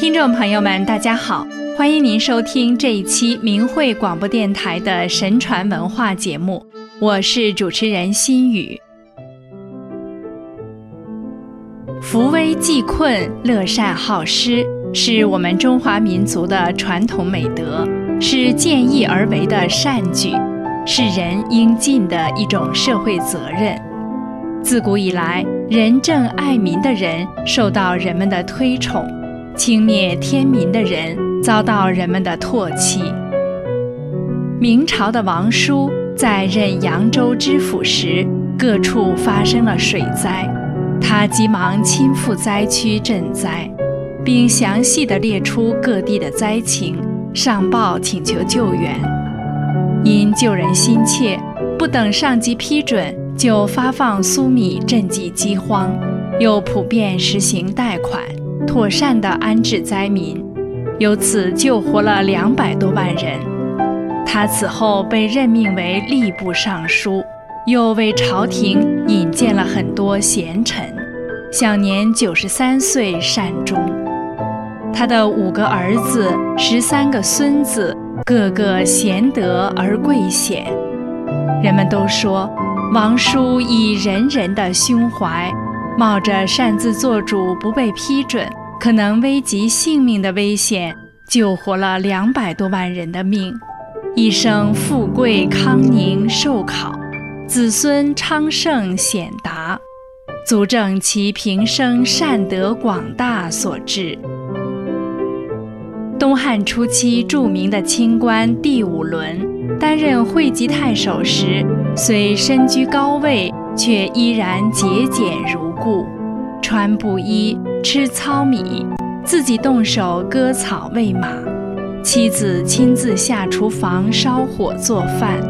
听众朋友们，大家好，欢迎您收听这一期明慧广播电台的神传文化节目，我是主持人心雨。扶危济困、乐善好施，是我们中华民族的传统美德，是见义而为的善举，是人应尽的一种社会责任。自古以来，仁政爱民的人受到人们的推崇。轻蔑天民的人遭到人们的唾弃。明朝的王叔在任扬州知府时，各处发生了水灾，他急忙亲赴灾区赈灾，并详细地列出各地的灾情，上报请求救援。因救人心切，不等上级批准，就发放粟米赈济饥荒，又普遍实行贷款。妥善地安置灾民，由此救活了两百多万人。他此后被任命为吏部尚书，又为朝廷引荐了很多贤臣，享年九十三岁善终。他的五个儿子、十三个孙子，个个贤德而贵显。人们都说，王叔以仁人的胸怀。冒着擅自做主不被批准，可能危及性命的危险，救活了两百多万人的命，一生富贵康宁寿考，子孙昌盛显达，足证其平生善德广大所致。东汉初期著名的清官第五伦担任会稽太守时，虽身居高位。却依然节俭如故，穿布衣，吃糙米，自己动手割草喂马，妻子亲自下厨房烧火做饭，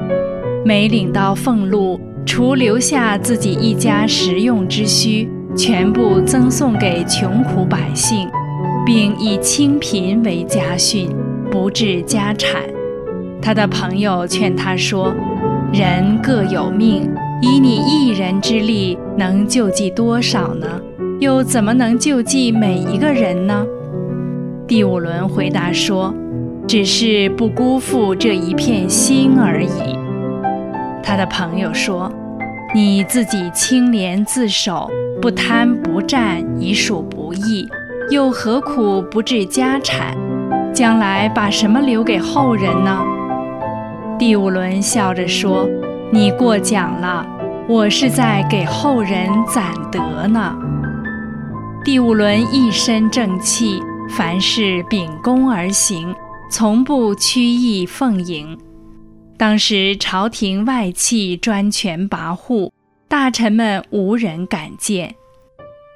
每领到俸禄，除留下自己一家食用之需，全部赠送给穷苦百姓，并以清贫为家训，不置家产。他的朋友劝他说：“人各有命。”以你一人之力，能救济多少呢？又怎么能救济每一个人呢？第五轮回答说：“只是不辜负这一片心而已。”他的朋友说：“你自己清廉自守，不贪不占，已属不易，又何苦不置家产？将来把什么留给后人呢？”第五轮笑着说。你过奖了，我是在给后人攒德呢。第五轮一身正气，凡事秉公而行，从不曲意奉迎。当时朝廷外戚专权跋扈，大臣们无人敢谏。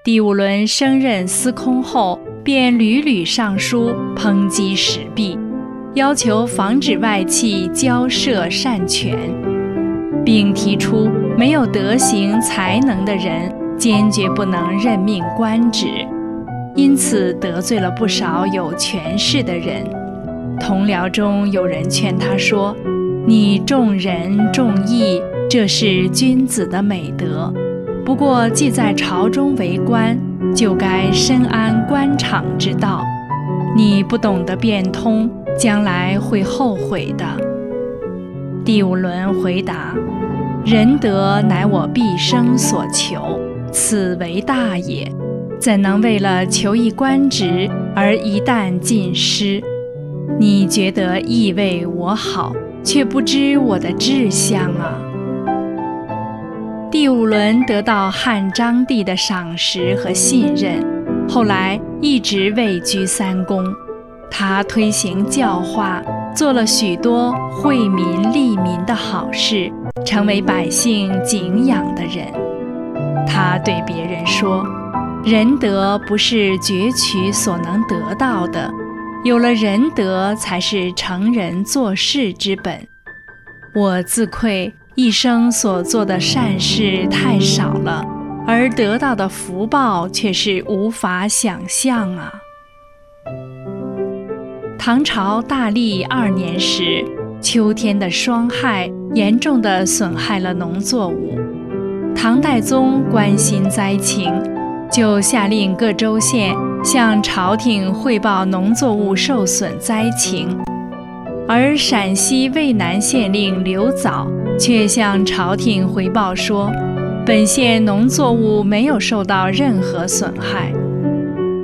第五轮升任司空后，便屡屡上书抨击时弊，要求防止外戚交涉擅权。并提出，没有德行才能的人，坚决不能任命官职，因此得罪了不少有权势的人。同僚中有人劝他说：“你重仁重义，这是君子的美德。不过，既在朝中为官，就该深谙官场之道。你不懂得变通，将来会后悔的。”第五轮回答：“仁德乃我毕生所求，此为大也。怎能为了求一官职而一旦尽失？你觉得意为我好，却不知我的志向啊！”第五轮得到汉章帝的赏识和信任，后来一直位居三公。他推行教化。做了许多惠民利民的好事，成为百姓敬仰的人。他对别人说：“仁德不是攫取所能得到的，有了仁德，才是成人做事之本。”我自愧一生所做的善事太少了，而得到的福报却是无法想象啊。唐朝大历二年时，秋天的霜害严重地损害了农作物。唐代宗关心灾情，就下令各州县向朝廷汇报农作物受损灾情，而陕西渭南县令刘藻却向朝廷回报说，本县农作物没有受到任何损害。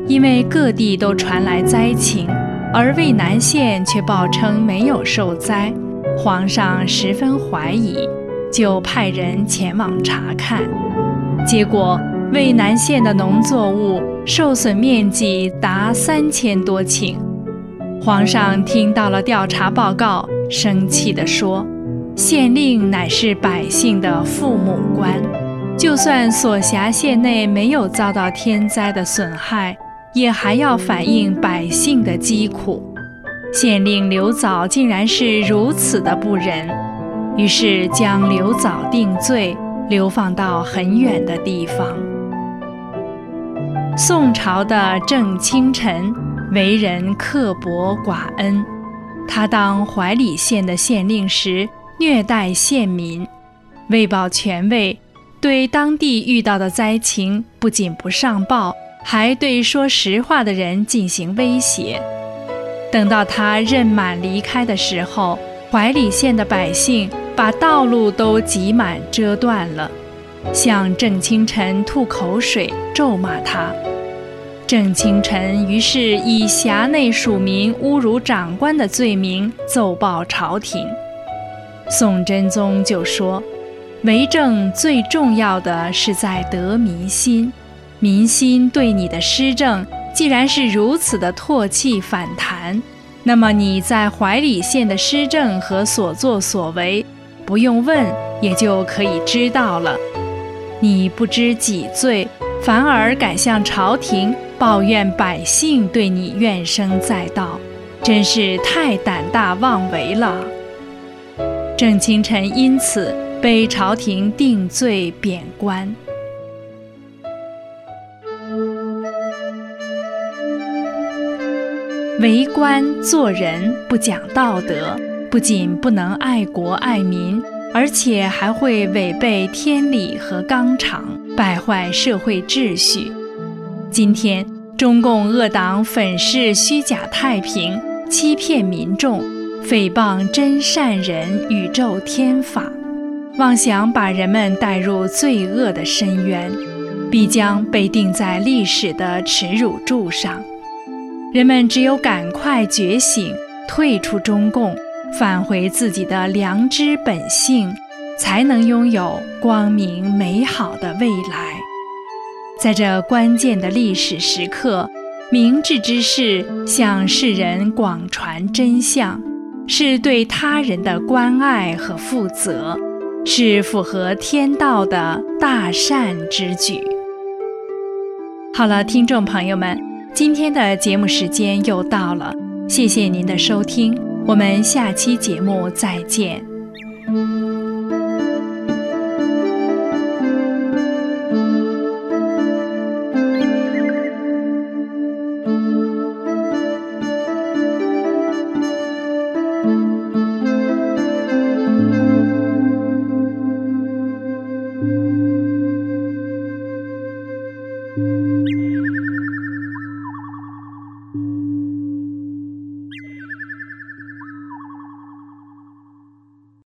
因为各地都传来灾情，而渭南县却报称没有受灾，皇上十分怀疑，就派人前往查看。结果，渭南县的农作物受损面积达三千多顷。皇上听到了调查报告，生气地说：“县令乃是百姓的父母官，就算所辖县内没有遭到天灾的损害。”也还要反映百姓的疾苦，县令刘藻竟然是如此的不仁，于是将刘藻定罪，流放到很远的地方。宋朝的郑清晨为人刻薄寡恩，他当怀里县的县令时虐待县民，为保权位，对当地遇到的灾情不仅不上报。还对说实话的人进行威胁。等到他任满离开的时候，怀里县的百姓把道路都挤满遮断了，向郑清晨吐口水，咒骂他。郑清晨于是以辖内属民侮辱长官的罪名奏报朝廷。宋真宗就说：“为政最重要的是在得民心。”民心对你的施政既然是如此的唾弃反弹，那么你在怀里县的施政和所作所为，不用问也就可以知道了。你不知己罪，反而敢向朝廷抱怨百姓对你怨声载道，真是太胆大妄为了。郑清晨因此被朝廷定罪贬官。为官做人不讲道德，不仅不能爱国爱民，而且还会违背天理和纲常，败坏社会秩序。今天，中共恶党粉饰虚假太平，欺骗民众，诽谤真善人，宇宙天法，妄想把人们带入罪恶的深渊，必将被钉在历史的耻辱柱上。人们只有赶快觉醒，退出中共，返回自己的良知本性，才能拥有光明美好的未来。在这关键的历史时刻，明智之士向世人广传真相，是对他人的关爱和负责，是符合天道的大善之举。好了，听众朋友们。今天的节目时间又到了，谢谢您的收听，我们下期节目再见。